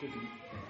这种。